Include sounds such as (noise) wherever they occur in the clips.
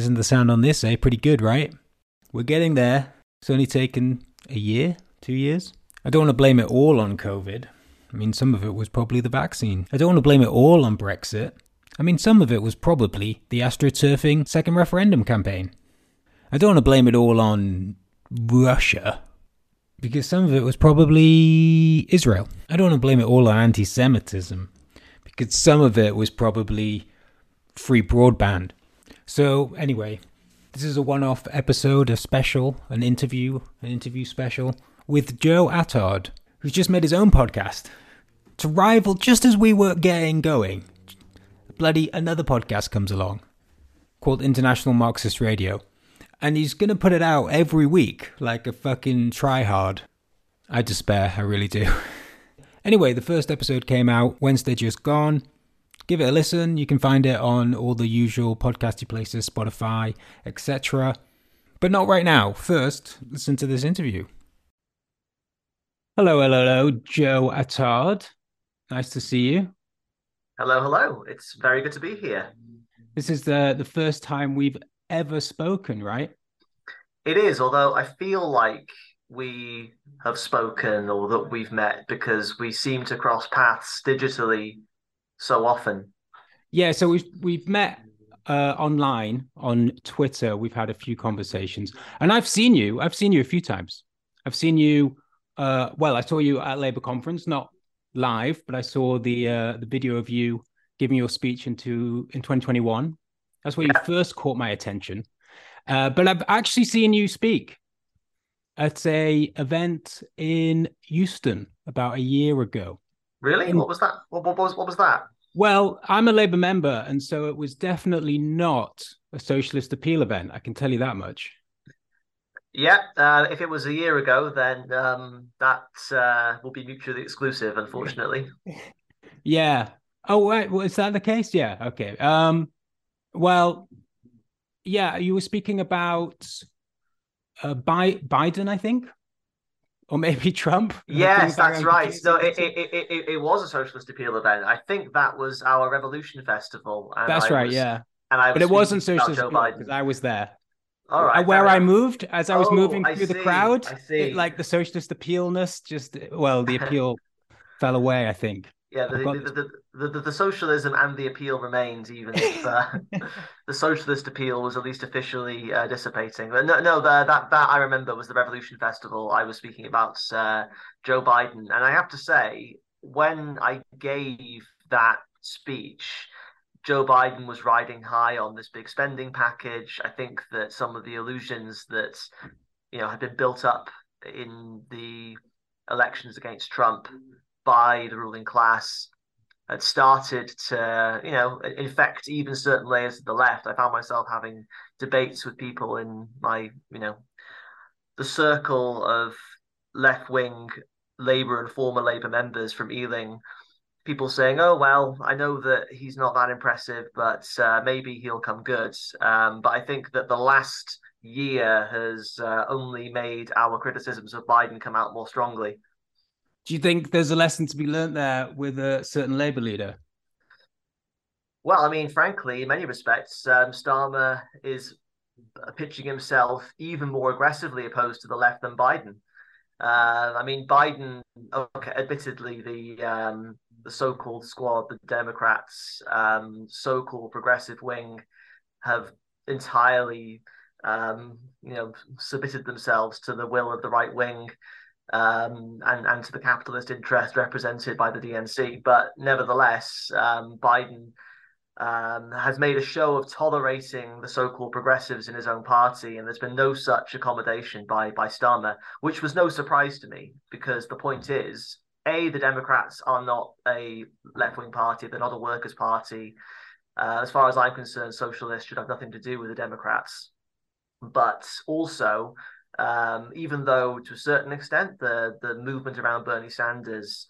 Listen to the sound on this, eh? Pretty good, right? We're getting there. It's only taken a year, two years. I don't want to blame it all on COVID. I mean, some of it was probably the vaccine. I don't want to blame it all on Brexit. I mean, some of it was probably the astroturfing second referendum campaign. I don't want to blame it all on Russia because some of it was probably Israel. I don't want to blame it all on anti Semitism because some of it was probably free broadband. So, anyway, this is a one off episode, a special, an interview, an interview special with Joe Attard, who's just made his own podcast to rival just as we were getting going. Bloody another podcast comes along called International Marxist Radio and he's gonna put it out every week like a fucking tryhard. I despair, I really do. (laughs) anyway, the first episode came out Wednesday just gone. Give it a listen. You can find it on all the usual podcasty places, Spotify, etc. But not right now. First, listen to this interview. Hello, hello, hello, Joe Attard. Nice to see you. Hello, hello. It's very good to be here. This is the the first time we've ever spoken, right? It is, although I feel like we have spoken or that we've met because we seem to cross paths digitally so often. Yeah, so we've we've met uh, online on Twitter. We've had a few conversations, and I've seen you. I've seen you a few times. I've seen you. Uh, well, I saw you at Labour conference, not live, but I saw the uh, the video of you giving your speech into in 2021 that's where yeah. you first caught my attention. Uh, but I've actually seen you speak at a event in Houston about a year ago. Really? And, what was that? What, what, was what was that? Well, I'm a Labour member, and so it was definitely not a socialist appeal event. I can tell you that much. Yeah, uh, if it was a year ago, then um, that uh, will be mutually exclusive, unfortunately. (laughs) yeah. Oh, wait, was that the case? Yeah. Okay. Um, well, yeah, you were speaking about uh, Bi- Biden, I think, or maybe (laughs) Trump. Yes, that's right. So it, it, it, it, was a socialist appeal event. I think that was our Revolution Festival. that's right. Yeah. And I but it wasn't socialist because I was there. All right. Uh, where I moved, as I was oh, moving through the crowd, like the socialist appealness, just well, the (laughs) appeal fell away. I think. Yeah, the, the, the, the, the, socialism and the appeal remains, even if uh, (laughs) (laughs) the socialist appeal was at least officially uh, dissipating. But no, no, the, that that I remember was the Revolution Festival. I was speaking about uh, Joe Biden, and I have to say, when I gave that speech, Joe Biden was riding high on this big spending package. I think that some of the illusions that you know had been built up in the elections against Trump by the ruling class had started to, you know, infect even certain layers of the left. I found myself having debates with people in my, you know, the circle of left wing Labour and former Labour members from Ealing. People saying, "Oh well, I know that he's not that impressive, but uh, maybe he'll come good." Um, but I think that the last year has uh, only made our criticisms of Biden come out more strongly. Do you think there's a lesson to be learned there with a certain Labour leader? Well, I mean, frankly, in many respects, um, Starmer is pitching himself even more aggressively opposed to the left than Biden. Uh, I mean, Biden, okay, admittedly, the um, the so-called squad, the Democrats, um, so-called progressive wing, have entirely, um, you know, submitted themselves to the will of the right wing um, and, and to the capitalist interest represented by the DNC. But nevertheless, um, Biden um, has made a show of tolerating the so-called progressives in his own party, and there's been no such accommodation by by Starmer, which was no surprise to me because the point is, a the Democrats are not a left-wing party; they're not a workers' party. Uh, as far as I'm concerned, socialists should have nothing to do with the Democrats. But also, um, even though to a certain extent the the movement around Bernie Sanders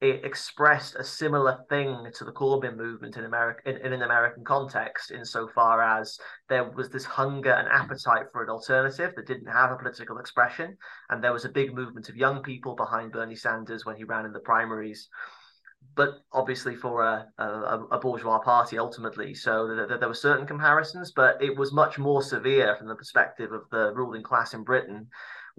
it expressed a similar thing to the Corbyn movement in America in, in, an American context, insofar as there was this hunger and appetite for an alternative that didn't have a political expression, and there was a big movement of young people behind Bernie Sanders when he ran in the primaries. But obviously for a, a, a bourgeois party ultimately. So there, there were certain comparisons, but it was much more severe from the perspective of the ruling class in Britain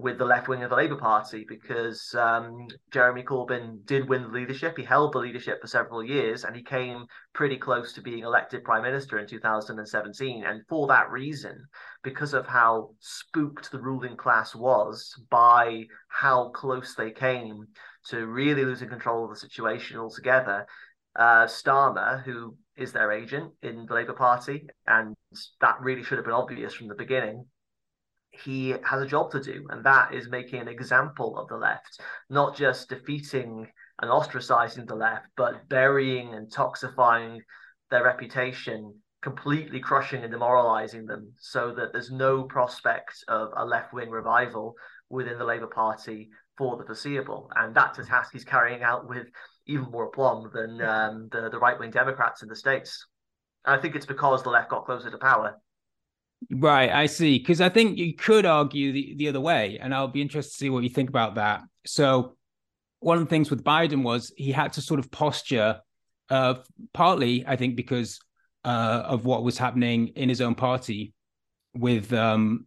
with the left wing of the Labour Party because um, Jeremy Corbyn did win the leadership. He held the leadership for several years and he came pretty close to being elected Prime Minister in 2017. And for that reason, because of how spooked the ruling class was by how close they came to really losing control of the situation altogether, uh, Starmer, who is their agent in the Labour Party, and that really should have been obvious from the beginning, he has a job to do, and that is making an example of the left, not just defeating and ostracizing the left, but burying and toxifying their reputation, completely crushing and demoralizing them, so that there's no prospect of a left wing revival within the Labour Party for the foreseeable. And that's a task he's carrying out with even more aplomb than um, the, the right wing Democrats in the States. And I think it's because the left got closer to power. Right, I see. Because I think you could argue the, the other way, and I'll be interested to see what you think about that. So, one of the things with Biden was he had to sort of posture, uh, partly, I think, because uh, of what was happening in his own party with um,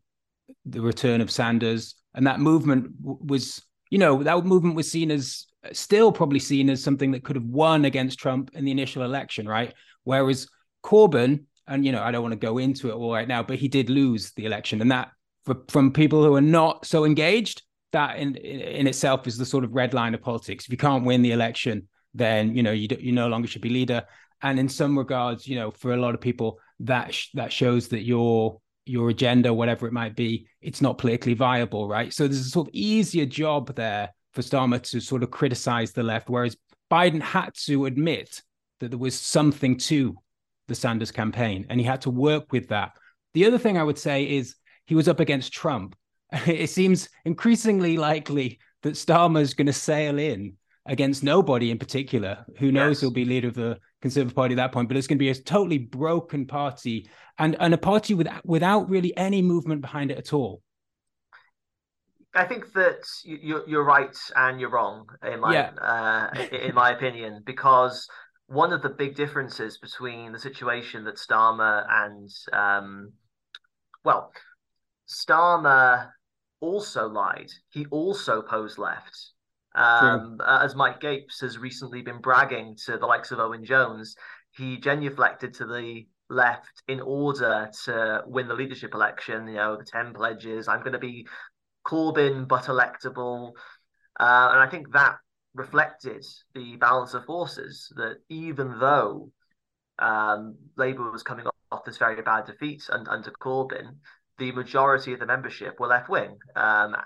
the return of Sanders, and that movement was, you know, that movement was seen as still probably seen as something that could have won against Trump in the initial election, right? Whereas Corbyn and you know I don't want to go into it all right now, but he did lose the election, and that for, from people who are not so engaged, that in in itself is the sort of red line of politics. If you can't win the election, then you know you you no longer should be leader. And in some regards, you know, for a lot of people, that sh- that shows that your your agenda, whatever it might be, it's not politically viable, right? So there's a sort of easier job there for Starmer to sort of criticize the left, whereas Biden had to admit that there was something to the Sanders campaign, and he had to work with that. The other thing I would say is he was up against Trump. (laughs) It seems increasingly likely that Starmer's going to sail in against nobody in particular. Who knows yes. who'll be leader of the Conservative Party at that point? But it's going to be a totally broken party and and a party with, without really any movement behind it at all. I think that you're you're right and you're wrong in my yeah. uh, in my opinion because one of the big differences between the situation that Starmer and um, well, Starmer also lied. He also posed left. Um, uh, as Mike Gapes has recently been bragging to the likes of Owen Jones, he genuflected to the left in order to win the leadership election. You know, the 10 pledges, I'm going to be Corbyn but electable. Uh, and I think that reflected the balance of forces that even though um, Labour was coming off this very bad defeat and, under Corbyn, the majority of the membership were left wing. Um,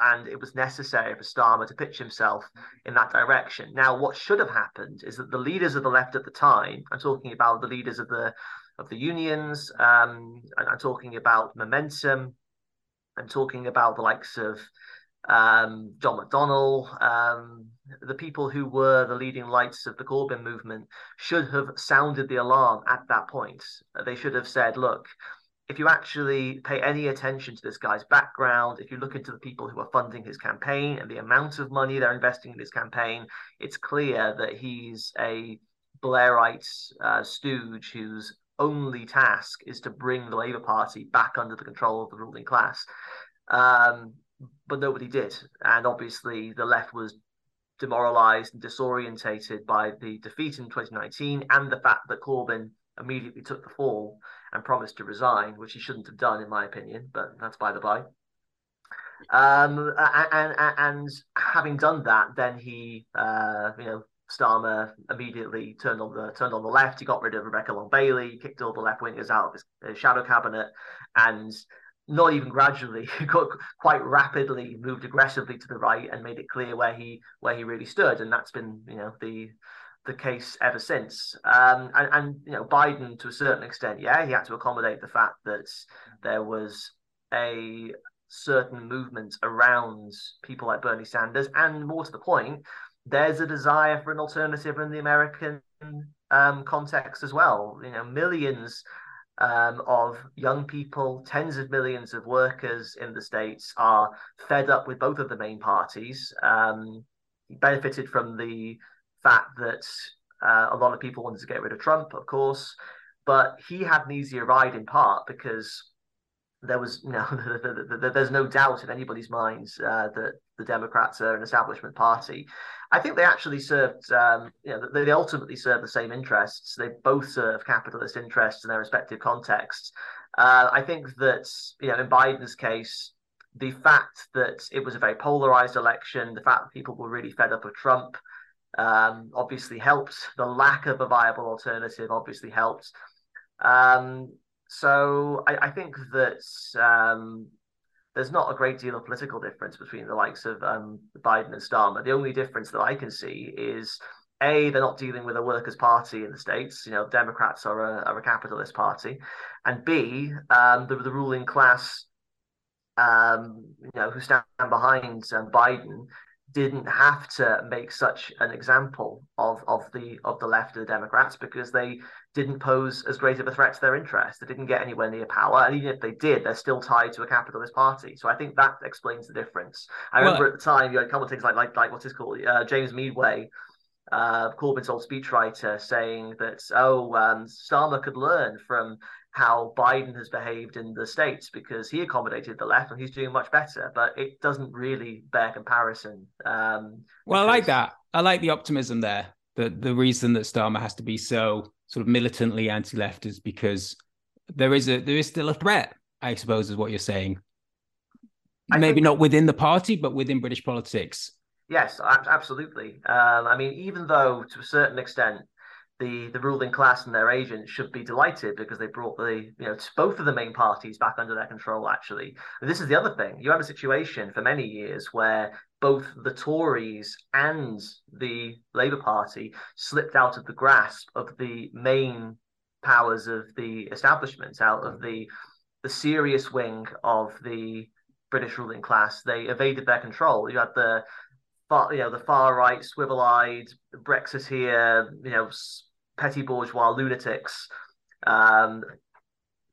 and it was necessary for Starmer to pitch himself in that direction. Now, what should have happened is that the leaders of the left at the time, I'm talking about the leaders of the of the unions, um, and I'm talking about Momentum, I'm talking about the likes of um, John McDonnell, um, the people who were the leading lights of the Corbyn movement should have sounded the alarm at that point. They should have said, look, if you actually pay any attention to this guy's background, if you look into the people who are funding his campaign and the amount of money they're investing in his campaign, it's clear that he's a Blairite uh, stooge whose only task is to bring the Labour Party back under the control of the ruling class. Um, but nobody did. And obviously, the left was demoralized and disorientated by the defeat in 2019 and the fact that Corbyn immediately took the fall and promised to resign, which he shouldn't have done, in my opinion, but that's by the by. Um, and, and, and having done that, then he, uh, you know, Starmer immediately turned on the turned on the left. He got rid of Rebecca Long Bailey, kicked all the left wingers out of his, his shadow cabinet, and not even gradually, (laughs) quite rapidly moved aggressively to the right and made it clear where he where he really stood, and that's been you know the the case ever since. Um, and, and you know Biden to a certain extent, yeah, he had to accommodate the fact that there was a certain movement around people like Bernie Sanders, and more to the point, there's a desire for an alternative in the American um, context as well. You know, millions um, of young people, tens of millions of workers in the States are fed up with both of the main parties, um, benefited from the fact that uh, a lot of people wanted to get rid of Trump, of course, but he had an easier ride in part because there was you know (laughs) there's no doubt in anybody's minds uh, that the Democrats are an establishment party. I think they actually served, um, you know, they ultimately serve the same interests. They both serve capitalist interests in their respective contexts. Uh, I think that you know in Biden's case, the fact that it was a very polarized election, the fact that people were really fed up with Trump, um, obviously helped. The lack of a viable alternative obviously helped. Um, so I, I, think that um, there's not a great deal of political difference between the likes of um, Biden and Starmer. The only difference that I can see is a they're not dealing with a workers' party in the states. You know, Democrats are a, are a capitalist party, and b um, the, the ruling class, um, you know, who stand behind um, Biden didn't have to make such an example of of the of the left of the Democrats because they didn't pose as great of a threat to their interests. They didn't get anywhere near power, and even if they did, they're still tied to a capitalist party. So I think that explains the difference. I well, remember at the time you had a couple of things like like like what's called uh, James Meadway. Uh, Corbyn's old speechwriter saying that oh um, Starmer could learn from how Biden has behaved in the states because he accommodated the left and he's doing much better. But it doesn't really bear comparison. Um, well, because... I like that. I like the optimism there. The the reason that Starmer has to be so sort of militantly anti-left is because there is a there is still a threat. I suppose is what you're saying. I Maybe not within the party, but within British politics. Yes, absolutely. Um, I mean, even though to a certain extent the the ruling class and their agents should be delighted because they brought the you know both of the main parties back under their control actually. And this is the other thing. You have a situation for many years where both the Tories and the Labour Party slipped out of the grasp of the main powers of the establishment out of the the serious wing of the British ruling class. They evaded their control. You had the you know the far right swivel-eyed Brexiteer you know petty bourgeois lunatics um,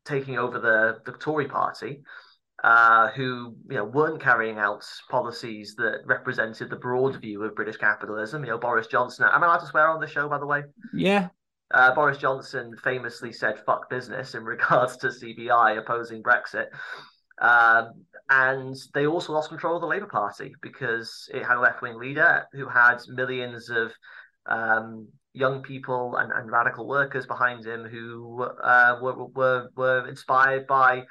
taking over the, the Tory party, uh, who you know weren't carrying out policies that represented the broad view of British capitalism. You know, Boris Johnson. Am I allowed to swear on the show, by the way? Yeah. Uh, Boris Johnson famously said "fuck business" in (laughs) regards to CBI opposing Brexit. Um, and they also lost control of the Labour Party because it had a left wing leader who had millions of um, young people and, and radical workers behind him who uh, were, were, were inspired by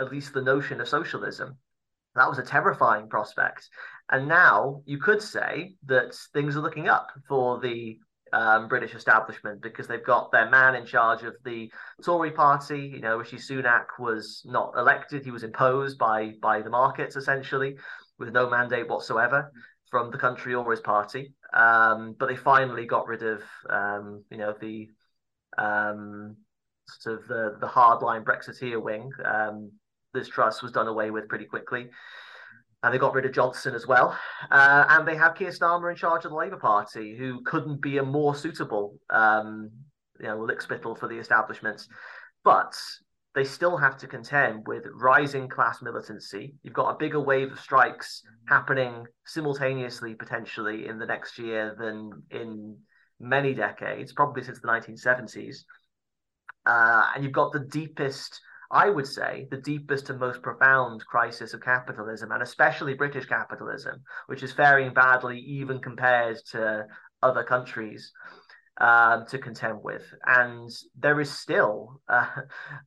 at least the notion of socialism. That was a terrifying prospect. And now you could say that things are looking up for the um, British establishment because they've got their man in charge of the Tory party. You know, Rishi Sunak was not elected; he was imposed by by the markets essentially, with no mandate whatsoever from the country or his party. Um, but they finally got rid of, um, you know, the um, sort of the the hardline Brexiteer wing. Um, Liz Truss was done away with pretty quickly. And they got rid of Johnson as well. Uh, and they have Keir Starmer in charge of the Labour Party, who couldn't be a more suitable, um, you know, lickspittle for the establishment. But they still have to contend with rising class militancy. You've got a bigger wave of strikes happening simultaneously, potentially, in the next year than in many decades, probably since the 1970s. Uh, and you've got the deepest, I would say, the deepest and most profound crisis of capitalism, and especially British capitalism, which is faring badly even compared to other countries um, to contend with. And there is still uh,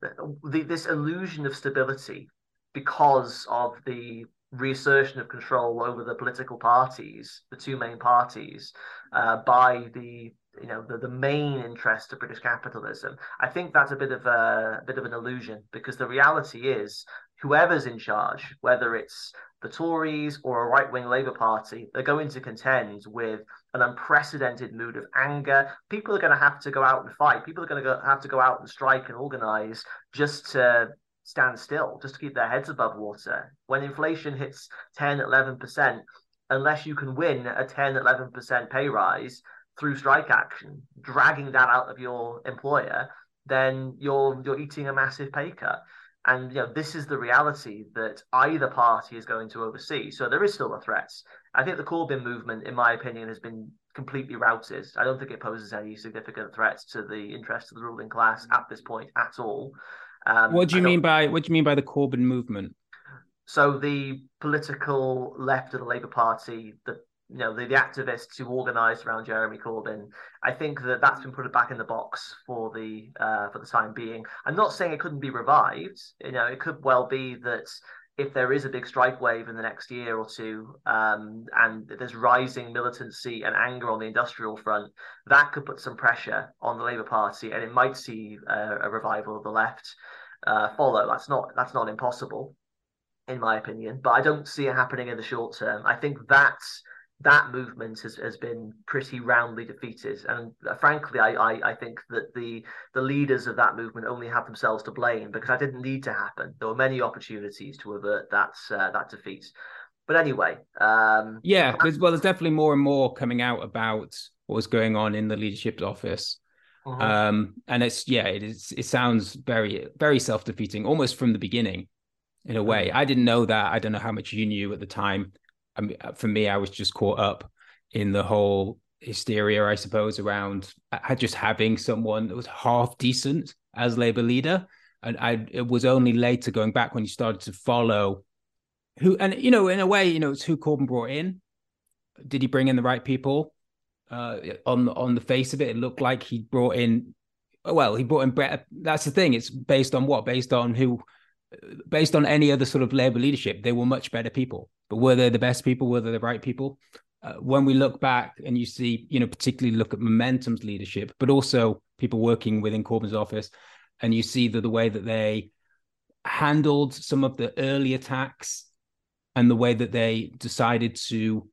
(laughs) the, this illusion of stability because of the reassertion of control over the political parties, the two main parties, uh, by the you know the, the main interest of British capitalism. I think that's a bit of a, a bit of an illusion because the reality is whoever's in charge, whether it's the Tories or a right wing Labour Party, they're going to contend with an unprecedented mood of anger. People are going to have to go out and fight. People are going to have to go out and strike and organize just to stand still, just to keep their heads above water. When inflation hits 10, 11%, unless you can win a 10, 11% pay rise through strike action, dragging that out of your employer, then you're you're eating a massive pay cut. And you know, this is the reality that either party is going to oversee. So there is still a threat. I think the Corbyn movement, in my opinion, has been completely routed. I don't think it poses any significant threats to the interests of the ruling class at this point at all. Um, what do you mean by what do you mean by the Corbyn movement? So the political left of the Labour Party, the you know the, the activists who organised around Jeremy Corbyn, I think that that's been put back in the box for the uh, for the time being. I'm not saying it couldn't be revived. You know, it could well be that if there is a big strike wave in the next year or two, um, and there's rising militancy and anger on the industrial front, that could put some pressure on the Labour Party, and it might see uh, a revival of the left uh, follow. That's not that's not impossible, in my opinion, but I don't see it happening in the short term. I think that's that movement has, has been pretty roundly defeated. And uh, frankly, I, I, I, think that the the leaders of that movement only have themselves to blame because that didn't need to happen. There were many opportunities to avert that uh, that defeat. But anyway, um, yeah, there's, well, there's definitely more and more coming out about what was going on in the leadership office. Uh-huh. Um, and it's yeah, it is. It sounds very very self defeating, almost from the beginning, in a way. Mm. I didn't know that. I don't know how much you knew at the time I mean, uh, for me, I was just caught up in the whole hysteria, I suppose, around uh, just having someone that was half decent as Labour leader. And I it was only later going back when you started to follow who, and you know, in a way, you know, it's who Corbyn brought in. Did he bring in the right people? Uh, on on the face of it, it looked like he brought in. Well, he brought in. That's the thing. It's based on what? Based on who? Based on any other sort of Labour leadership, they were much better people but were they the best people? Were they the right people? Uh, when we look back and you see, you know, particularly look at Momentum's leadership, but also people working within Corbyn's office, and you see that the way that they handled some of the early attacks and the way that they decided to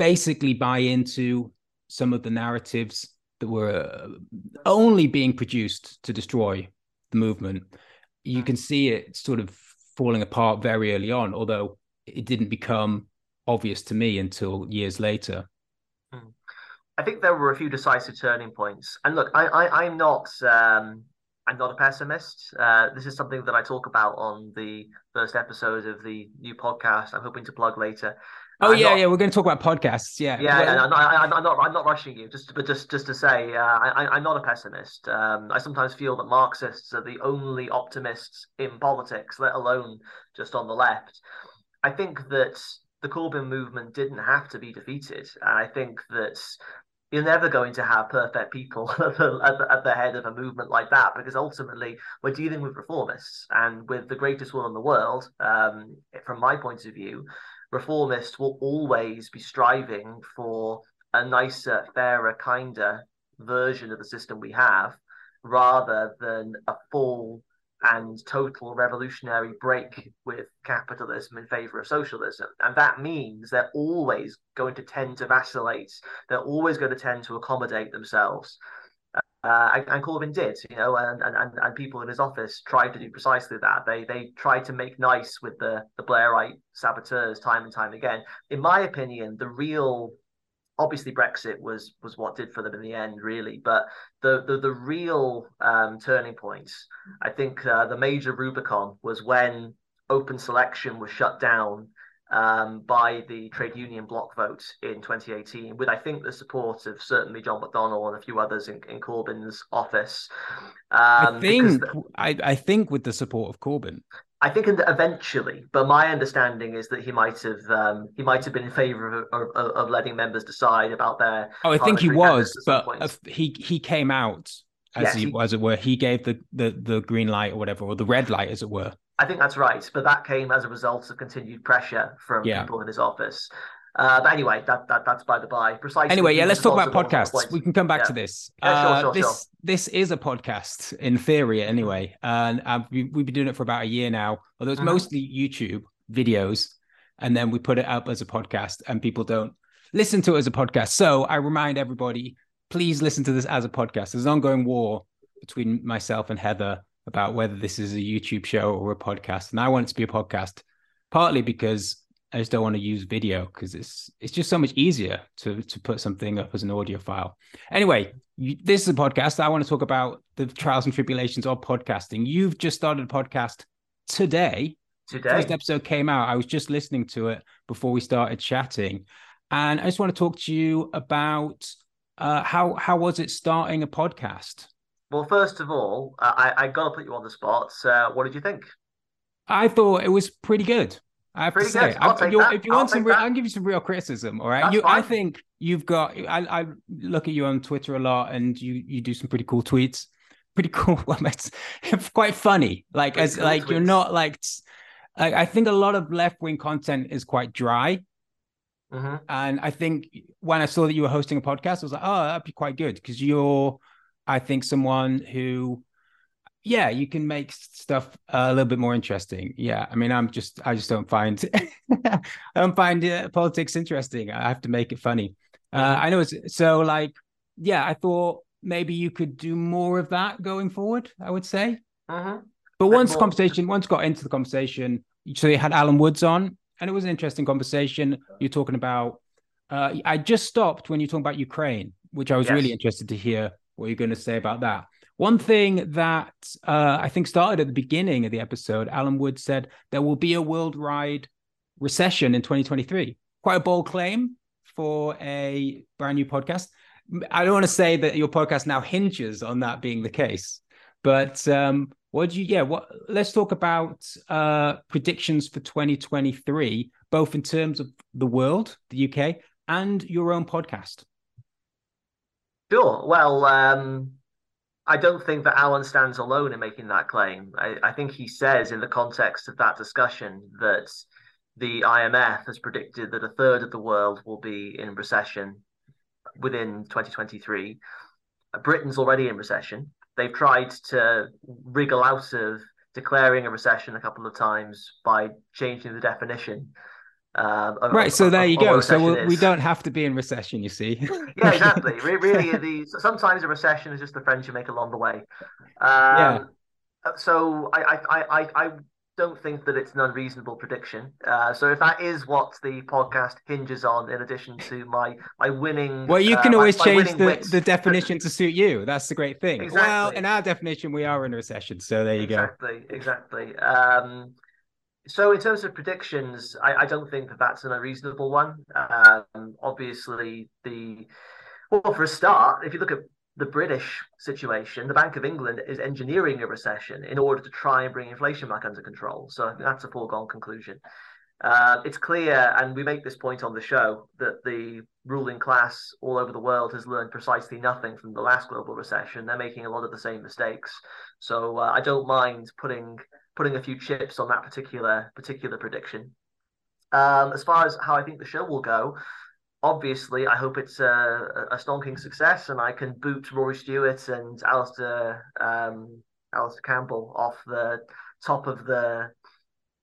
basically buy into some of the narratives that were only being produced to destroy the movement, you hmm. can see it sort of falling apart very early on, although it didn't become obvious to me until years later. Hmm. I think there were a few decisive turning points. And look, I, I am not um, I'm not a pessimist. Uh, this is something that I talk about on the first episode of the new podcast. I'm hoping to plug later. Oh I'm yeah, not, yeah, we're going to talk about podcasts. Yeah, yeah. Well, I'm, not, I'm, not, I'm not rushing you. Just, but just, just to say, uh, I, am not a pessimist. Um, I sometimes feel that Marxists are the only optimists in politics, let alone just on the left. I think that the Corbyn movement didn't have to be defeated. And I think that you're never going to have perfect people (laughs) at, the, at, the, at the, head of a movement like that because ultimately we're dealing with reformists. And with the greatest will in the world, um, from my point of view, reformists will always be striving for a nicer, fairer, kinder version of the system we have rather than a full and total revolutionary break with capitalism in favor of socialism. And that means they're always going to tend to vacillate. They're always going to tend to accommodate themselves. Uh, and, Corbyn did, you know, and, and, and people in his office tried to do precisely that. They they tried to make nice with the, the Blairite saboteurs time and time again. In my opinion, the real obviously Brexit was was what did for them in the end, really. But the the, the real um, turning points, I think, uh, the major Rubicon was when open selection was shut down um, by the trade union block vote in 2018, with I think the support of certainly John McDonnell and a few others in, in Corbyn's office. Um, I think the, I, I think with the support of Corbyn. I think eventually, but my understanding is that he might have um, he might have been in favour of, of, of, letting members decide about their. Oh, I think he was, but he he came out as yes, he, as it were. He gave the, the the green light or whatever, or the red light, as it were. I think that's right, but that came as a result of continued pressure from yeah. people in his office. Uh, but anyway, that, that that's by the by. Precisely. Anyway, yeah, let's talk about podcasts. We can come back yeah. to this. Yeah, sure, uh, sure, this sure. this is a podcast in theory, anyway, and uh, we, have been doing it for about a year now. Although it's mm-hmm. mostly YouTube videos, and then we put it up as a podcast, and people don't listen to it as a podcast. So I remind everybody, please listen to this as a podcast. There's an ongoing war between myself and Heather about whether this is a YouTube show or a podcast, and I want it to be a podcast, partly because I just don't want to use video because it's it's just so much easier to to put something up as an audio file. Anyway, you, this is a podcast. I want to talk about the trials and tribulations of podcasting. You've just started a podcast today. Today, first episode came out. I was just listening to it before we started chatting, and I just want to talk to you about uh, how how was it starting a podcast? Well, first of all, I I got to put you on the spot. Uh, what did you think? I thought it was pretty good. I have Pretty to say. I'll you- if you I'll want some, real. I'll give you some real criticism. All right, you, I think you've got. I, I look at you on Twitter a lot, and you you do some pretty cool tweets. Pretty (laughs) cool. It's quite funny. Like Pretty as cool like you're not like. I think a lot of left wing content is quite dry, hmm and I think when I saw that you were hosting a podcast, I was like, oh, that'd be quite good. Because you're, I think, someone who yeah you can make stuff a little bit more interesting. Yeah i mean i'm just i just don't find (laughs) i don't find uh, politics interesting. I have to make it funny. Uh, Mhm. i know it's so like yeah i thought maybe you could do more of that going forward i would say. Hmm but once more- conversation once got into the conversation so you had alan woods on and it was an interesting conversation you're talking about uh, i just stopped when you're talking about ukraine which i was Yes. really interested to hear what you're going to say about that one thing that uh, I think started at the beginning of the episode, Alan Wood said there will be a worldwide recession in 2023. Quite a bold claim for a brand new podcast. I don't want to say that your podcast now hinges on that being the case, but um, what do you? Yeah, what? Let's talk about uh, predictions for 2023, both in terms of the world, the UK, and your own podcast. Sure. Well, um, I don't think that Alan stands alone in making that claim. I, I think he says, in the context of that discussion, that the IMF has predicted that a third of the world will be in recession within 2023. Uh, Britain's already in recession. They've tried to wriggle out of declaring a recession a couple of times by changing the definition. Um, of- Right. So there you of go. So recession we we don't have to be in recession, you see. (laughs) Yeah, exactly. (laughs) Re- really, the sometimes a recession is just the friends you make along the way. Um, Yeah. So I, I, I- I don't think that it's an unreasonable prediction. Uh, so if that is what the podcast hinges on, in addition to my my winning, Well, you uh, can my- always my change the, wits. the definition to suit you. That's the great thing. Well, in our definition, we are in a recession. So there you go. Exactly, exactly. Um, so in terms of predictions, I, I don't think that that's an unreasonable one. Um, obviously, the well, for a start, if you look at the British situation, the Bank of England is engineering a recession in order to try and bring inflation back under control. So that's a foregone conclusion. Uh, it's clear, and we make this point on the show, that the ruling class all over the world has learned precisely nothing from the last global recession. They're making a lot of the same mistakes. So uh, I don't mind putting putting a few chips on that particular particular prediction. Um, as far as how I think the show will go, obviously I hope it's a, a stonking success, and I can boot Rory Stewart and Alastair um, Alastair Campbell off the top of the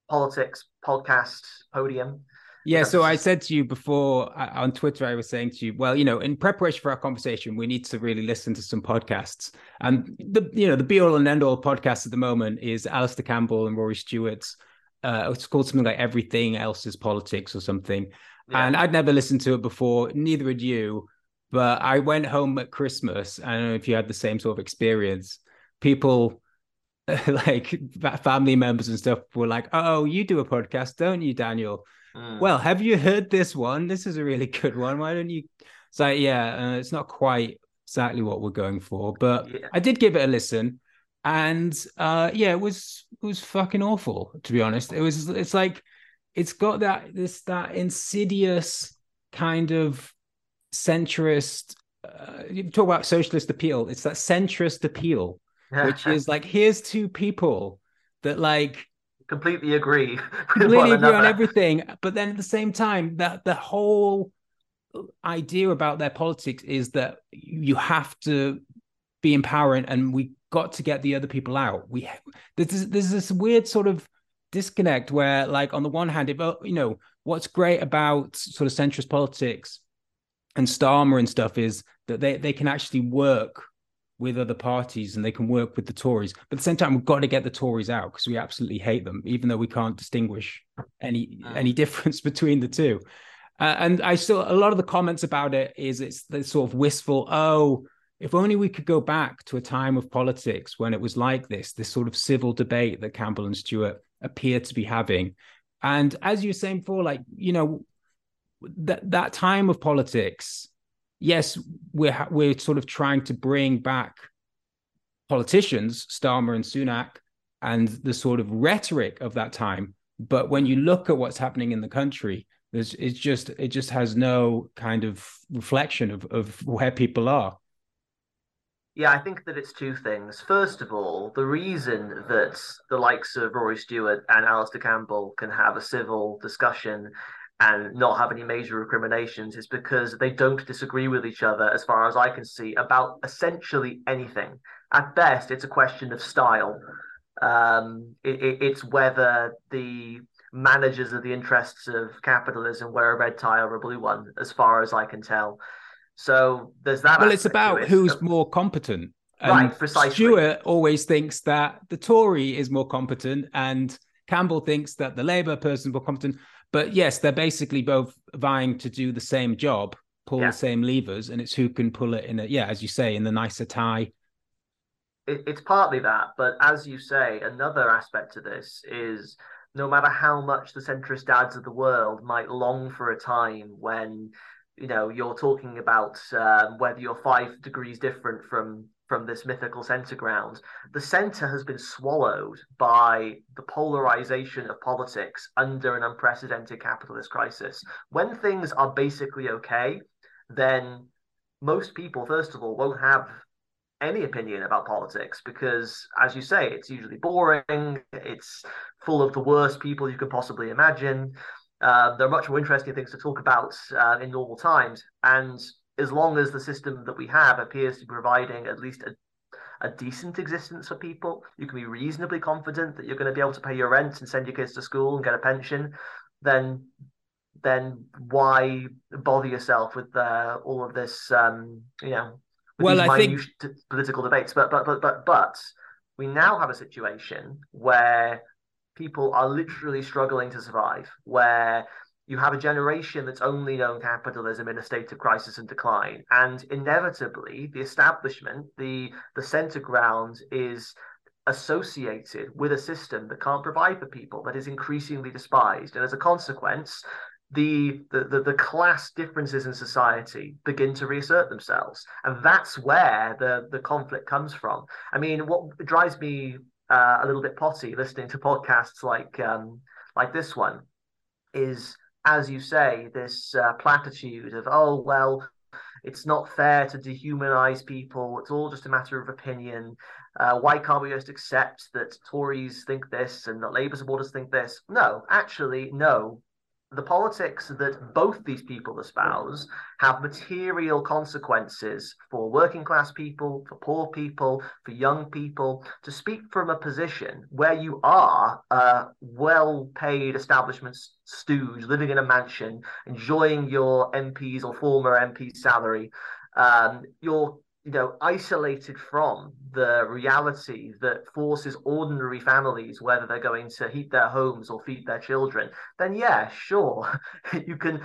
politics podcast podium. Yeah. So I said to you before uh, on Twitter, I was saying to you, well, you know, in preparation for our conversation, we need to really listen to some podcasts. And the, you know, the be all and end all podcast at the moment is Alastair Campbell and Rory Stewart's. Uh, it's called something like Everything Else is Politics or something. Yeah. And I'd never listened to it before, neither had you. But I went home at Christmas. I don't know if you had the same sort of experience. People (laughs) like family members and stuff were like, "Oh, you do a podcast, don't you, Daniel?" Mm. Well, have you heard this one? This is a really (laughs) good one. Why don't you? So yeah, uh, it's not quite exactly what we're going for, but Yeah. I did give it a listen, and uh, yeah, it was it was fucking awful to be honest. It was it's like it's got that this that insidious kind of centrist. Uh, you talk about socialist appeal. It's that centrist appeal, which is like here's two people that like completely agree (laughs) completely agree on everything but then at the same time that the whole idea about their politics is that you have to be empowering and we got to get the other people out we there's, there's this weird sort of disconnect where like on the one hand if uh, you know what's great about sort of centrist politics and Starmer and stuff is that they they can actually work with other parties and they can work with the Tories. But at the same time, we've got to get the Tories out because we absolutely hate them, even though we can't distinguish any Mm. any (laughs) difference between the two. Uh, and I still a lot of the comments about it is it's the sort of wistful. Oh, if only we could go back to a time of politics when it was like this, this sort of civil debate that Campbell and Stewart appear to be having. And as you were saying before, like you know, that that time of politics, yes, we're we're sort of trying to bring back politicians, Starmer and Sunak, and the sort of rhetoric of that time. But when you look at what's happening in the country, there's it's just it just has no kind of reflection of of where people are. Yeah, I think that it's two things. First of all, the reason that the likes of Rory Stewart and Alastair Campbell can have a civil discussion and not have any major recriminations is because they don't disagree with each other, as far as I can see, about essentially anything. At best, it's a question of style. Um, it, it, it's whether the managers of the interests of capitalism wear a red tie or a blue one, as far as I can tell. So there's that. Well, it's about who's more competent. And right, precisely. Stewart always thinks that the Tory is more competent, and Campbell thinks that the Labour person is more competent. But yes, they're basically both vying to do the same job, pull yeah. the same levers, and it's who can pull it in a yeah, as you say, in the nicer tie. It, it's partly that, but as you say, another aspect to this is no matter how much the centrist dads of the world might long for a time when you know you're talking about um, whether you're five degrees different from from this mythical center ground. The center has been swallowed by the polarization of politics under an unprecedented capitalist crisis. When things are basically okay then most people first of all won't have any opinion about politics because as you say it's usually boring. It's full of the worst people you could possibly imagine uh, there are much more interesting things to talk about uh, in normal times. And as long as the system that we have appears to be providing at least a, a decent existence for people, you can be reasonably confident that you're going to be able to pay your rent and send your kids to school and get a pension, then then why bother yourself with uh, all of this, um, you know, well, I think political debates. But but but but but we now have a situation where people are literally struggling to survive, where you have a generation that's only known capitalism in a state of crisis and decline. And inevitably, the establishment, the, the center ground is associated with a system that can't provide for people, that is increasingly despised. And as a consequence, the, the, the, class differences in society begin to reassert themselves. And that's where the, the conflict comes from. I mean, what drives me uh, a little bit potty listening to podcasts like um, like this one is, as you say, this uh, platitude of oh well, it's not fair to dehumanize people. It's all just a matter of opinion. Uh, why can't we just accept that Tories think this and that Labour supporters think this? No, actually, no the politics that both these people espouse have material consequences for working class people, for poor people, for young people. To speak from a position where you are a well paid establishment stooge living in a mansion, enjoying your MP's or former MP's salary, um, you're you know isolated from the reality that forces ordinary families whether they're going to heat their homes or feed their children then yeah sure (laughs) you can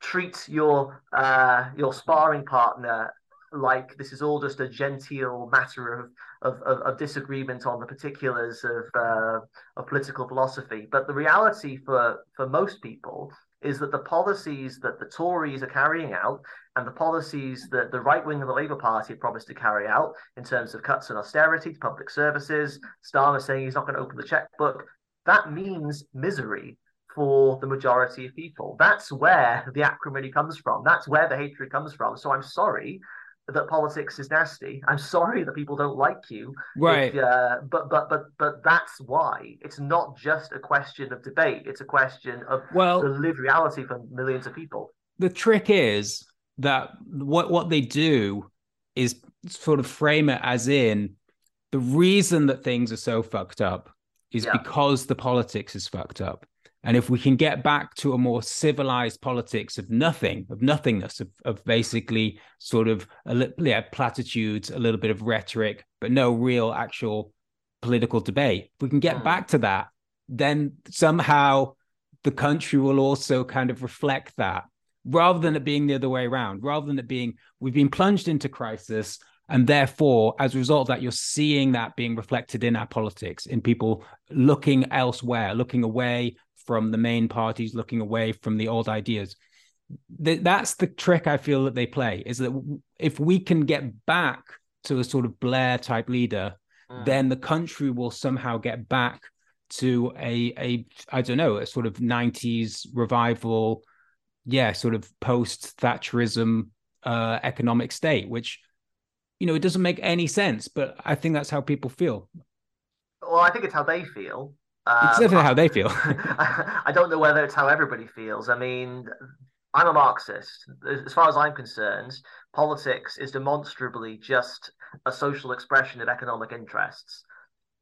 treat your uh, your sparring partner like this is all just a genteel matter of of, of, of disagreement on the particulars of uh, of political philosophy. But the reality for for most people is that the policies that the Tories are carrying out and the policies that the right wing of the Labour Party promised to carry out in terms of cuts and austerity to public services, Starmer saying he's not going to open the checkbook, that means misery for the majority of people. That's where the acrimony comes from. That's where the hatred comes from. So I'm sorry that politics is nasty. I'm sorry that people don't like you. Right. If, uh, but but but but that's why it's not just a question of debate. It's a question of well, the lived reality for millions of people. The trick is that what what they do is sort of frame it as in the reason that things are so fucked up is yeah. because the politics is fucked up. And if we can get back to a more civilized politics of nothing, of nothingness, of, of basically sort of a yeah, platitudes, a little bit of rhetoric, but no real actual political debate, if we can get mm. back to that, then somehow the country will also kind of reflect that rather than it being the other way around, rather than it being we've been plunged into crisis. And therefore, as a result of that, you're seeing that being reflected in our politics, in people looking elsewhere, looking away from the main parties, looking away from the old ideas. th- that's the trick I feel that they play is that if we can get back to a sort of Blair type leader, mm. then the country will somehow get back to a a I don't know a sort of 90s revival, yeah, sort of post Thatcherism uh, economic state, which you know it doesn't make any sense, but I think that's how people feel. Well, I think it's how they feel. It's definitely um, how they feel. (laughs) I don't know whether it's how everybody feels. I mean, I'm a Marxist. As far as I'm concerned, politics is demonstrably just a social expression of economic interests.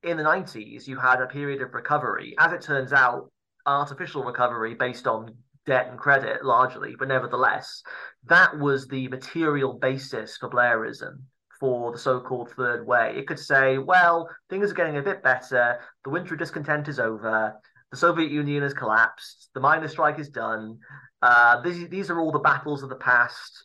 In the 90s, you had a period of recovery. As it turns out, artificial recovery based on debt and credit largely, but nevertheless, that was the material basis for Blairism for the so-called third way. It could say, well, things are getting a bit better, the winter of discontent is over, the Soviet Union has collapsed, the miners' strike is done. Uh, these, these are all the battles of the past.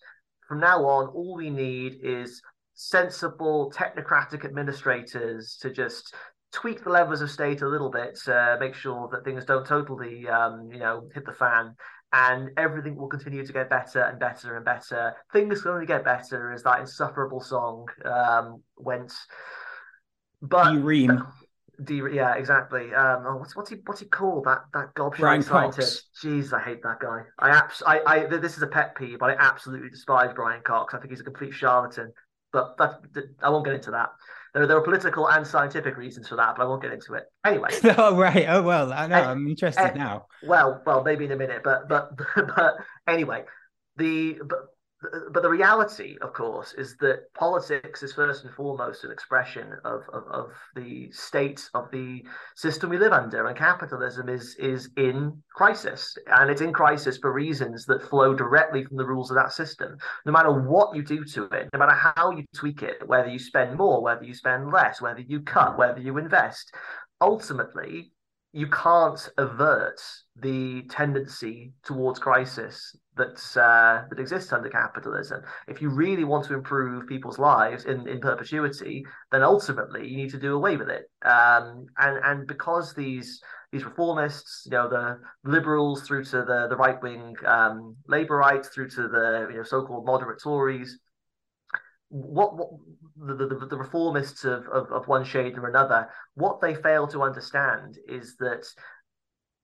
From now on, all we need is sensible technocratic administrators to just tweak the levers of state a little bit to make sure that things don't totally, um, you know, hit the fan. And everything will continue to get better and better and better. Things can only get better as that insufferable song um, went. But Dream. D, (laughs) yeah, exactly. Um, oh, what's what's he what's he called? That that gobshite scientist. Jeez, I hate that guy. I abs- I, I this is a pet peeve, but I absolutely despise Brian Cox. I think he's a complete charlatan. But that, I won't get into that. There, there are political and scientific reasons for that, but I won't get into it. Anyway. (laughs) oh right. Oh well. I know. Eh, I'm interested eh, now. Well, well, maybe in a minute. But but (laughs) but anyway, the but but the reality, of course, is that politics is first and foremost an expression of, of, of, the state of the system we live under, and capitalism is is in crisis, and it's in crisis for reasons that flow directly from the rules of that system. No matter what you do to it, no matter how you tweak it, whether you spend more, whether you spend less, whether you cut, whether you invest, ultimately you can't avert the tendency towards crisis that's uh, that exists under capitalism. If you really want to improve people's lives in, in perpetuity, then ultimately you need to do away with it. Um, and and because these these reformists, you know, the liberals through to the the right wing um, Labourites through to the you know so-called moderate Tories, what, what the, the, the, reformists of, of, of one shade or another, what they fail to understand is that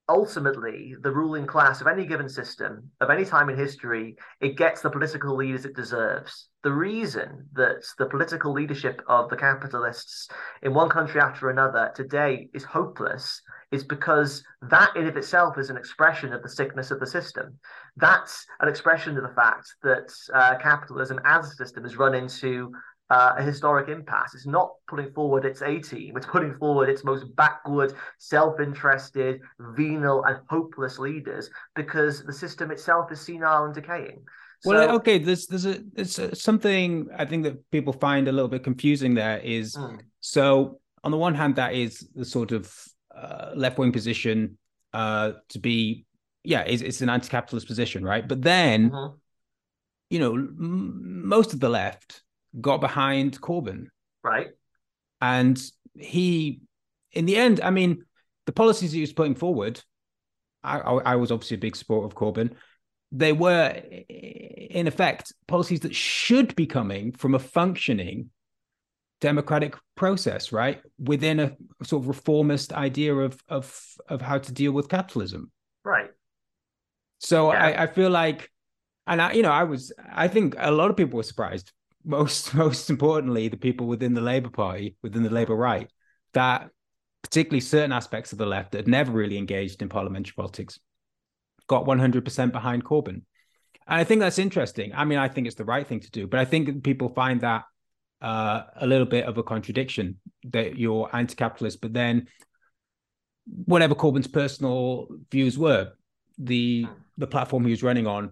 ultimately the ruling class of any given system of any time in history it gets the political leaders it deserves. The reason that the political leadership of the capitalists in one country after another today is hopeless is because that in of itself is an expression of the sickness of the system that's an expression of the fact that uh, capitalism as a system has run into uh, a historic impasse. It's not putting forward its A team, it's putting forward its most backward, self interested, venal, and hopeless leaders because the system itself is senile and decaying. So, well, okay, there's there's a there's a, something I think that people find a little bit confusing. There is mm. so on the one hand, that is the sort of uh, left wing position uh, to be, yeah, it's, it's an anti capitalist position, right? But then, mm-hmm. you know, m- most of the left got behind Corbyn. Right. And he, in the end, I mean, the policies he was putting forward, I, I, I was obviously a big supporter of Corbyn. They were, in effect, policies that should be coming from a functioning democratic process, right? Within a sort of reformist idea of of of how to deal with capitalism. Right. So yeah. I, I feel like and I, you know, I was I think a lot of people were surprised (laughs) most most importantly the people within the Labour Party, within the Labour right, that particularly certain aspects of the left that had never really engaged in parliamentary politics got 100% behind Corbyn. And I think that's interesting. I mean, I think it's the right thing to do, but I think people find that uh, a little bit of a contradiction that you're anti-capitalist, but then whatever Corbyn's personal views were, the the platform he was running on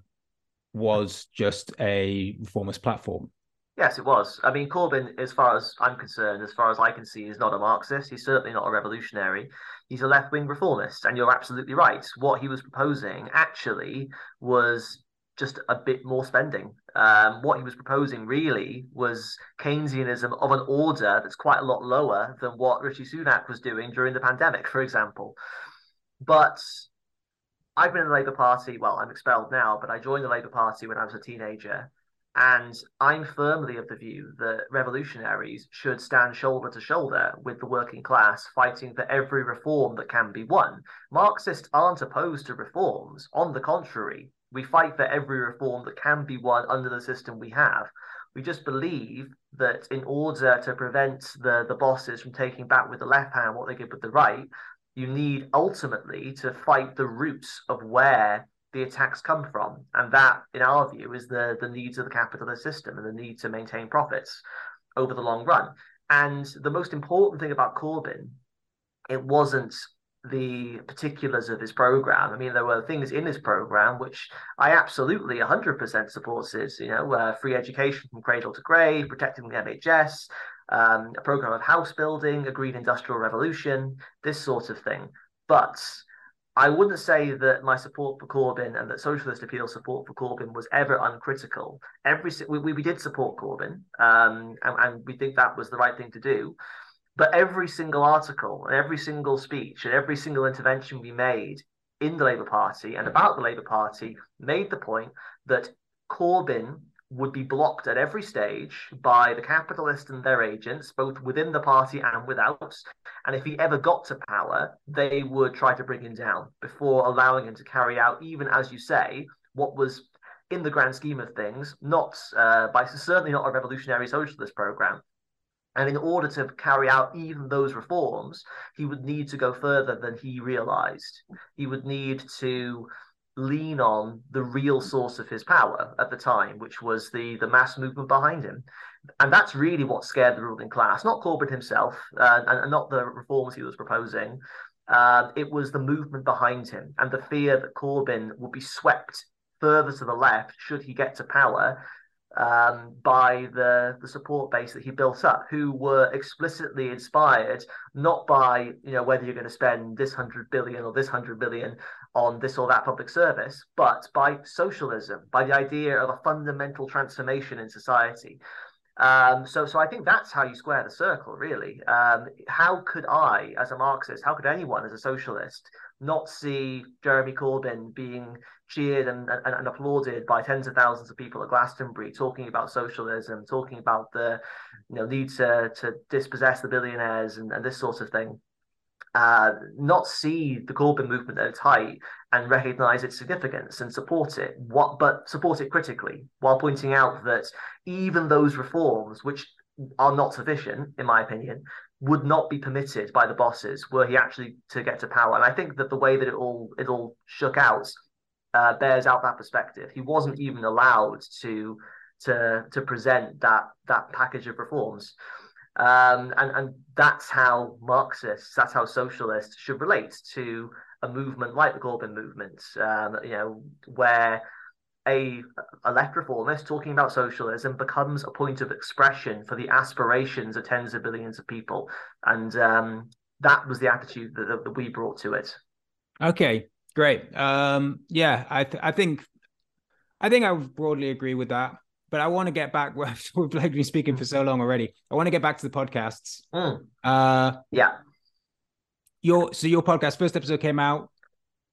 was just a reformist platform. Yes, it was. I mean, Corbyn, as far as I'm concerned, as far as I can see, is not a Marxist. He's certainly not a revolutionary. He's a left wing reformist. And you're absolutely right. What he was proposing actually was just a bit more spending. Um, what he was proposing really was Keynesianism of an order that's quite a lot lower than what Rishi Sunak was doing during the pandemic, for example. But I've been in the Labour Party. Well, I'm expelled now, but I joined the Labour Party when I was a teenager. And I'm firmly of the view that revolutionaries should stand shoulder to shoulder with the working class, fighting for every reform that can be won. Marxists aren't opposed to reforms. On the contrary, we fight for every reform that can be won under the system we have. We just believe that in order to prevent the, the bosses from taking back with the left hand what they give with the right, you need ultimately to fight the roots of where the attacks come from. And that, in our view, is the, the needs of the capitalist system and the need to maintain profits over the long run. And the most important thing about Corbyn, it wasn't the particulars of his program. I mean, there were things in his program which I absolutely 100% supported, you know, uh, free education from cradle to grave, protecting the NHS, um, a program of house building, a green industrial revolution, this sort of thing. But I wouldn't say that my support for Corbyn and that Socialist Appeal support for Corbyn was ever uncritical. Every we, we did support Corbyn, um, and, and we think that was the right thing to do. But every single article and every single speech and every single intervention we made in the Labour Party and about the Labour Party made the point that Corbyn would be blocked at every stage by the capitalists and their agents, both within the party and without. And if he ever got to power, they would try to bring him down before allowing him to carry out, even as you say, what was in the grand scheme of things, not uh, by certainly not a revolutionary socialist program. And in order to carry out even those reforms, he would need to go further than he realized. He would need to lean on the real source of his power at the time, which was the the mass movement behind him. And that's really what scared the ruling class, not Corbyn himself, uh, and, and, not the reforms he was proposing. Uh, it was the movement behind him and the fear that Corbyn would be swept further to the left should he get to power um, by the, the support base that he built up, who were explicitly inspired not by you know whether you're going to spend this hundred billion or this hundred billion on this or that public service, but by socialism, by the idea of a fundamental transformation in society. Um, so, so I think that's how you square the circle, really. Um, how could I, as a Marxist, how could anyone, as a socialist, not see Jeremy Corbyn being cheered and, and, and, applauded by tens of thousands of people at Glastonbury, talking about socialism, talking about the you know need to to dispossess the billionaires and, and this sort of thing. Uh, not see the Corbyn movement at its height and recognise its significance and support it. What, but support it critically while pointing out that even those reforms, which are not sufficient, in my opinion, would not be permitted by the bosses were he actually to get to power. And I think that the way that it all it all shook out uh, bears out that perspective. He wasn't even allowed to to to present that that package of reforms. Um, and and that's how Marxists, that's how socialists should relate to a movement like the Corbyn movement. Um, you know, where a, a left reformist talking about socialism becomes a point of expression for the aspirations of tens of billions of people. And um, that was the attitude that, that, we brought to it. Okay, great. Um, yeah, I, th- I think I think I would broadly agree with that. But I want to get back. (laughs) We've been speaking for so long already. I want to get back to the podcasts. Mm. Uh, yeah. Your so your podcast first episode came out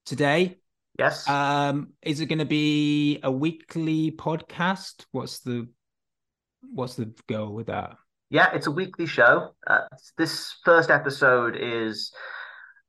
today. Yes. Um, is it going to be a weekly podcast? What's the what's the goal with that? Yeah, it's a weekly show. Uh, this first episode is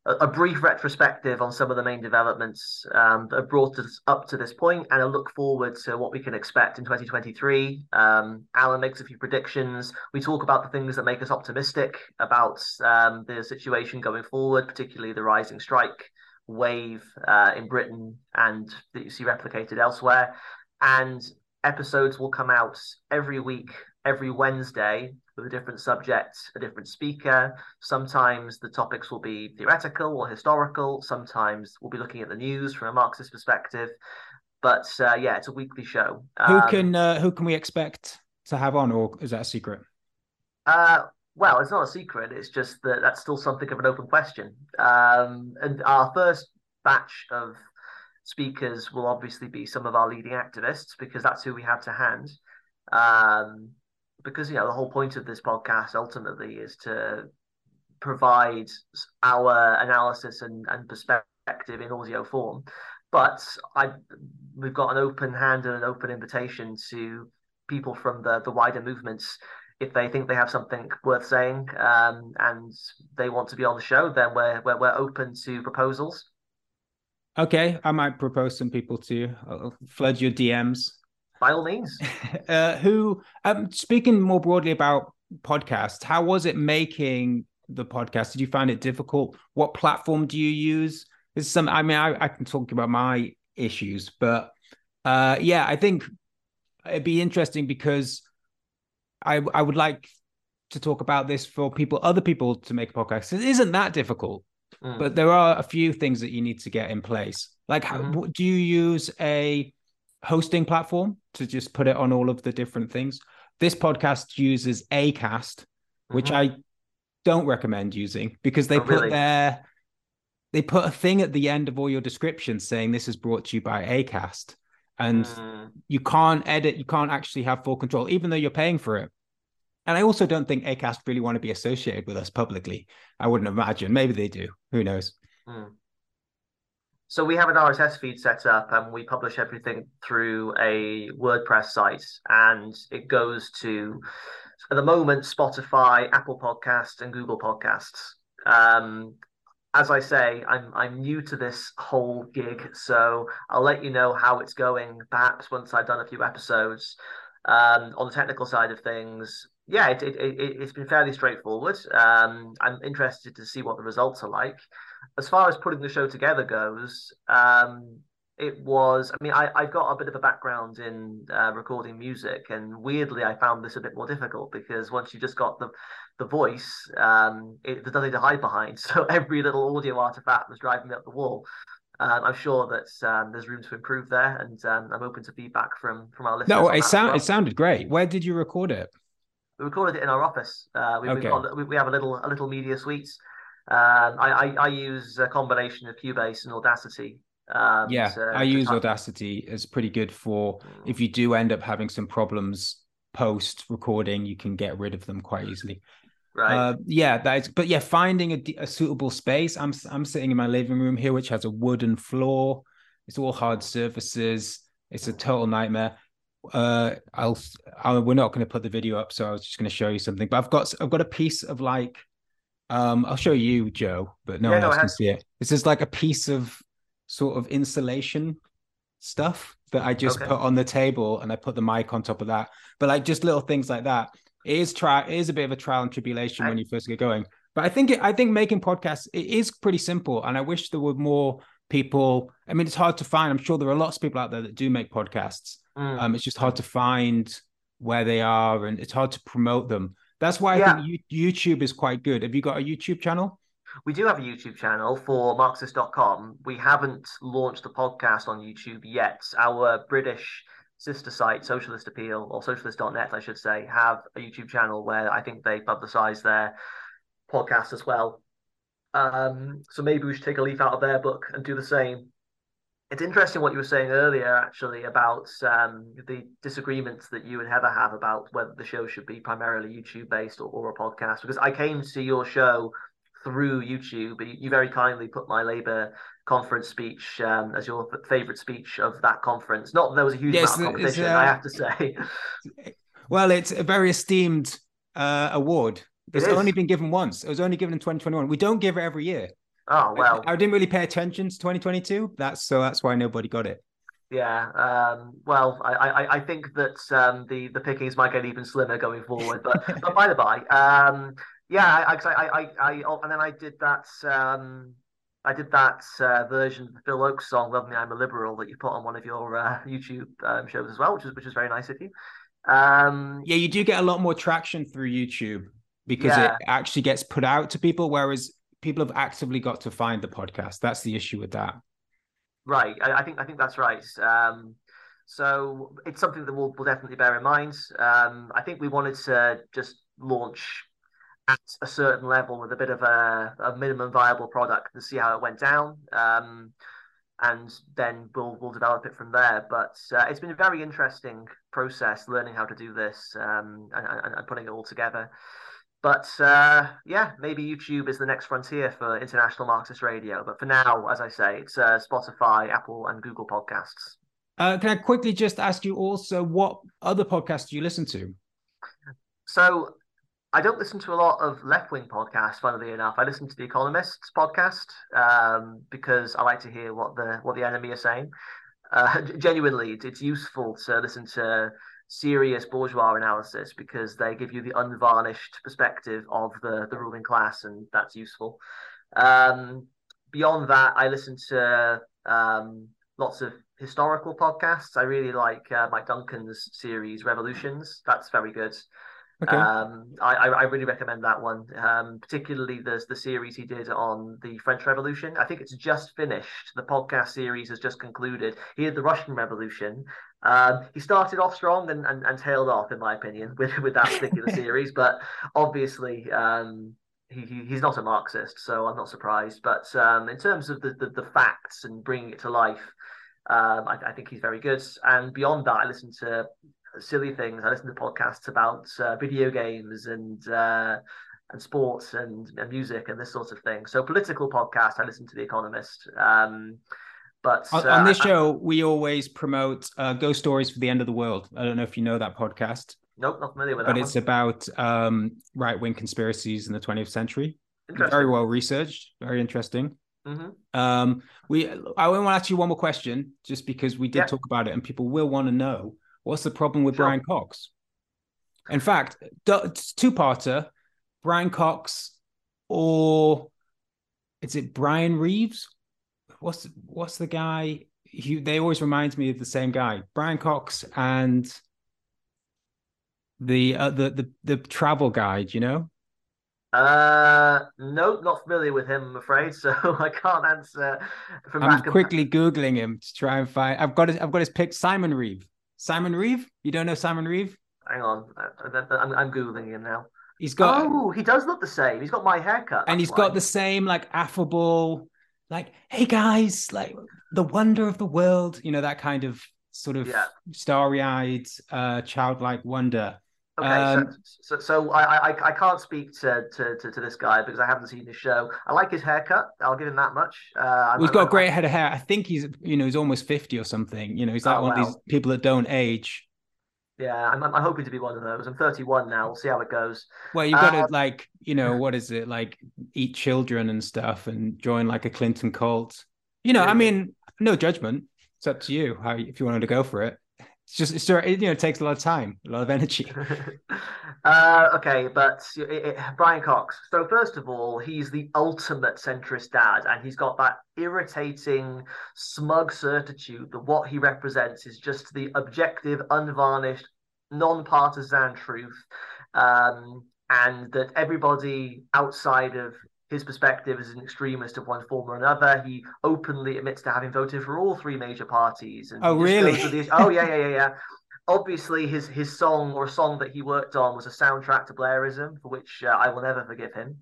a, brief retrospective on some of the main developments um, that have brought us up to this point, and a look forward to what we can expect in 2023. Um, Alan makes a few predictions. We talk about the things that make us optimistic about um, the situation going forward, particularly the rising strike wave uh, in Britain and that you see replicated elsewhere. And episodes will come out every week, every Wednesday with a different subject, a different speaker. Sometimes the topics will be theoretical or historical. Sometimes we'll be looking at the news from a Marxist perspective. But uh, yeah, it's a weekly show. Who um, can uh, who can we expect to have on, or is that a secret? Uh, well, it's not a secret. It's just that that's still something of an open question. Um, and our first batch of speakers will obviously be some of our leading activists because that's who we have to hand. Um, because you know the whole point of this podcast ultimately is to provide our analysis and, and perspective in audio form. but I we've got an open hand and an open invitation to people from the the wider movements. If they think they have something worth saying um, and they want to be on the show, then we're, we're we're open to proposals. Okay, I might propose some people to you. I'll flood your DMs. By all means. (laughs) uh, who, um, speaking more broadly about podcasts, how was it making the podcast? Did you find it difficult? What platform do you use? This is some. I mean, I, I can talk about my issues, but uh, yeah, I think it'd be interesting because I I would like to talk about this for people, other people to make a podcast. It isn't that difficult, mm. but there are a few things that you need to get in place. Like, mm-hmm. how, do you use a hosting platform to just put it on all of the different things? This podcast uses Acast, mm-hmm. which I don't recommend using because they oh, put really? their they put a thing at the end of all your descriptions saying this is brought to you by Acast. And mm. you can't edit, you can't actually have full control, even though you're paying for it. And I also don't think Acast really want to be associated with us publicly. I wouldn't imagine. Maybe they do. Who knows? Mm. So we have an RSS feed set up and we publish everything through a WordPress site and it goes to at the moment Spotify, Apple Podcasts, and Google Podcasts. Um, as I say, I'm I'm new to this whole gig, so I'll let you know how it's going. Perhaps once I've done a few episodes. Um, on the technical side of things, yeah, it, it, it, has been fairly straightforward. Um, I'm interested to see what the results are like. As far as putting the show together goes, um, it was i mean I, i've got a bit of a background in uh, recording music and weirdly i found this a bit more difficult because once you just got the the voice um it, there's nothing to hide behind (laughs) so every little audio artifact was driving me up the wall um, I'm sure that um, there's room to improve there, and um, I'm open to feedback from from our listeners. No, it sound well. it sounded great. Where did you record it? We recorded it in our office. Uh, we, okay. got, we, we, have a little a little media suite. Um, I, I, I use a combination of Cubase and Audacity um, yeah, to, I use Audacity. It's pretty good for mm. if you do end up having some problems post recording, you can get rid of them quite easily. Right. Uh, yeah, that is. But yeah, finding a, a, suitable space. I'm I'm sitting in my living room here, which has a wooden floor. It's all hard surfaces. It's a total nightmare. Uh, I'll, I'll we're not going to put the video up, so I was just going to show you something. But I've got I've got a piece of like um, I'll show you, Joe, but no yeah, one no, else can see it. This is like a piece of sort of insulation stuff that I just okay. put on the table and I put the mic on top of that. But like just little things like that. It is try it is a bit of a trial and tribulation I... when you first get going. But I think it, I think making podcasts it is pretty simple, and I wish there were more people. I mean, it's hard to find. I'm sure there are lots of people out there that do make podcasts. Mm. Um, it's just hard to find where they are, and it's hard to promote them. That's why I yeah. think YouTube is quite good. Have you got a YouTube channel? We do have a YouTube channel for Marxist.com. We haven't launched the podcast on YouTube yet. Our British sister site, Socialist Appeal, or Socialist.net, I should say, have a YouTube channel where I think they publicize their podcast as well. Um, so maybe we should take a leaf out of their book and do the same. It's interesting what you were saying earlier, actually, about um, the disagreements that you and Heather have about whether the show should be primarily YouTube based or, or a podcast. Because I came to your show through YouTube. You very kindly put my Labour conference speech um, as your favorite speech of that conference. Not that there was a huge yes, amount of competition, uh, I have to say. (laughs) Well, it's a very esteemed uh, award. It's it only been given once. It was only given in 2021. We don't give it every year. Oh well, I, I didn't really pay attention to 2022. That's so that's why nobody got it. Yeah, um, well, I, I, I think that um, the the pickings might get even slimmer going forward. But (laughs) but by the by, um, yeah, I, I, I, I, oh, and then I did that. Um, I did that uh, version of the Phil Ochs song "Love Me, I'm a Liberal" that you put on one of your uh, YouTube um, shows as well, which is which is very nice of you. Um, yeah, you do get a lot more traction through YouTube because yeah. it actually gets put out to people, whereas people have actively got to find the podcast. That's the issue with that. Right, I, I think I think that's right. Um, so it's something that we'll, we'll definitely bear in mind. Um, I think we wanted to just launch at a certain level with a bit of a, a minimum viable product and see how it went down. Um, and then we'll we'll develop it from there. But uh, it's been a very interesting process learning how to do this um, and, and, and, putting it all together. But uh, yeah, maybe YouTube is the next frontier for international Marxist radio. But for now, as I say, it's uh, Spotify, Apple, and Google podcasts. Uh, can I quickly just ask you also what other podcasts do you listen to? So I don't listen to a lot of left wing podcasts. Funnily enough, I listen to the Economist's podcast um, because I like to hear what the what the enemy is saying. Uh, (laughs) genuinely, it's useful to listen to serious bourgeois analysis because they give you the unvarnished perspective of the the ruling class, and that's useful. Um, beyond that, I listen to um, lots of historical podcasts. I really like uh, Mike Duncan's series Revolutions. That's very good. Okay. Um, I, I really recommend that one, um, particularly the the series he did on the French Revolution. I think it's just finished. The podcast series has just concluded. He did the Russian Revolution. Um, he started off strong and, and, and tailed off, in my opinion, (laughs) with with that particular (laughs) series. But obviously, um, he, he, he's not a Marxist, so I'm not surprised. But um, in terms of the, the, the facts and bringing it to life, um, I, I, think he's very good. And beyond that, I listen to silly things. I listen to podcasts about uh, video games and uh, and sports and, and, music and this sort of thing. So political podcast, I listen to The Economist. Um, but on, uh, on this show, we always promote uh, Ghost Stories for the End of the World. I don't know if you know that podcast. Nope, not familiar with but that. But it's about um, right wing conspiracies in the 20th century. Very well researched, very interesting. Mm-hmm. Um, we I want to ask you one more question, just because we did yeah. talk about it, and people will want to know what's the problem with sure. Brian Cox. In fact, two-parter: Brian Cox, or is it Brian Reeves? What's what's the guy? He, they always reminds me of the same guy, Brian Cox, and the uh, the the the travel guide. You know, uh, no, not familiar with him, I'm afraid. (laughs) So I can't answer. From I'm quickly googling him to try and find. I've got his. I've got his pick. Simon Reeve. Simon Reeve. You don't know Simon Reeve? Hang on, I'm, I'm googling him now. He's got. Oh, he does look the same. He's got my haircut, and he's why. got the same like affable, like hey guys, like the wonder of the world. You know that kind of sort of yeah. starry-eyed, uh, childlike wonder. Okay, um, so, so, so I, I I can't speak to, to, to, to, this guy because I haven't seen his show. I like his haircut. I'll give him that much. Uh, he's got a great head of hair. I think he's you know he's almost fifty or something. You know he's like oh, one of these people that don't age. Yeah, I'm, I'm hoping to be one of those. I'm 31 now. We'll see how it goes. Well, you've got to um, like you know what is it like eat children and stuff and join like a Clinton cult. You know, I mean, no judgment. It's up to you how if you wanted to go for it. It's just it's it, you know it takes a lot of time, a lot of energy. (laughs) uh, okay, but it, it, Brian Cox. So first of all, he's the ultimate centrist dad, and he's got that irritating, smug certitude that what he represents is just the objective, unvarnished, non-partisan truth, um, and that everybody outside of his perspective as an extremist of one form or another. He openly admits to having voted for all three major parties. And oh, really? oh, yeah, yeah, yeah, yeah. Obviously, his his song or a song that he worked on was a soundtrack to Blairism, for which uh, I will never forgive him.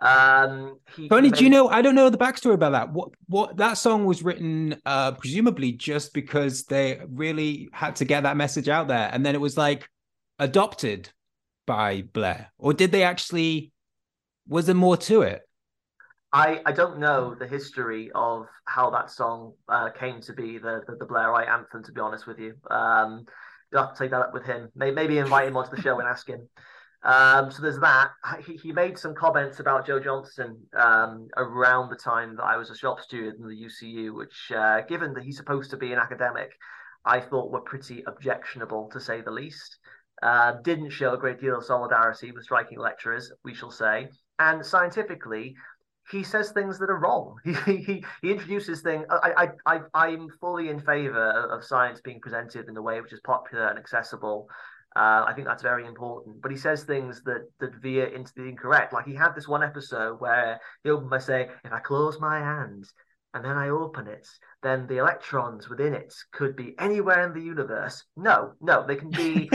Um, he, Tony, made... do you know? I don't know the backstory about that. What what that song was written, uh, presumably just because they really had to get that message out there, and then it was like adopted by Blair, or did they actually was there more to it? I, I don't know the history of how that song uh, came to be the, the, the Blairite anthem. To be honest with you, um, you'll have to take that up with him. Maybe, maybe invite him onto the show and ask him. Um, so there's that. He, he made some comments about Jo Johnson um, around the time that I was a shop steward in the UCU, which, uh, given that he's supposed to be an academic, I thought were pretty objectionable to say the least. Uh, didn't show a great deal of solidarity with striking lecturers, we shall say and scientifically he says things that are wrong. (laughs) He he, he introduces things. I I I I'm fully in favour of science being presented in a way which is popular and accessible. Uh, I think that's very important. But he says things that that veer into the incorrect. Like he had this one episode where he opened by saying, "If I close my hands and then I open it, then the electrons within it could be anywhere in the universe." No, no, they can be.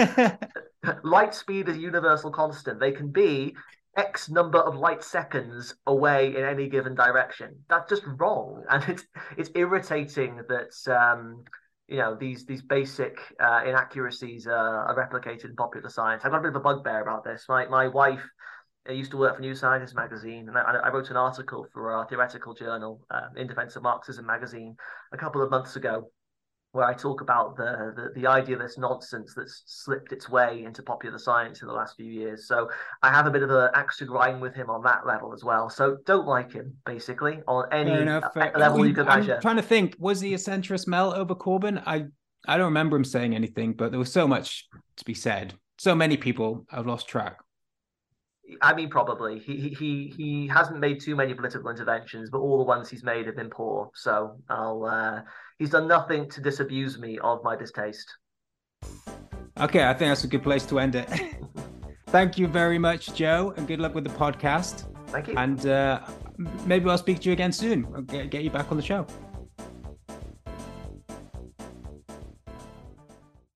(laughs) light speed is a universal constant. They can be X number of light seconds away in any given direction. That's just wrong, (laughs) and it's it's irritating that um, you know these these basic uh, inaccuracies are, replicated in popular science. I've got a bit of a bugbear about this. My my wife I used to work for New Scientist magazine, and I, I wrote an article for our theoretical journal, uh, In Defense of Marxism magazine, a couple of months ago, where I talk about the, the, the idea of this nonsense that's slipped its way into popular science in the last few years. So I have a bit of an axe to grind with him on that level as well. So don't like him basically on any uh, enough, level you can measure. I'm trying to think, was he a centrist melt over Corbyn? I I don't remember him saying anything, but there was so much to be said. So many people, I've lost track. I mean, probably he he he hasn't made too many political interventions, but all the ones he's made have been poor. So I'll uh, he's done nothing to disabuse me of my distaste. Okay, I think that's a good place to end it. (laughs) Thank you very much, Joe, and good luck with the podcast. Thank you. And uh, maybe I'll speak to you again soon. I'll get, get you back on the show.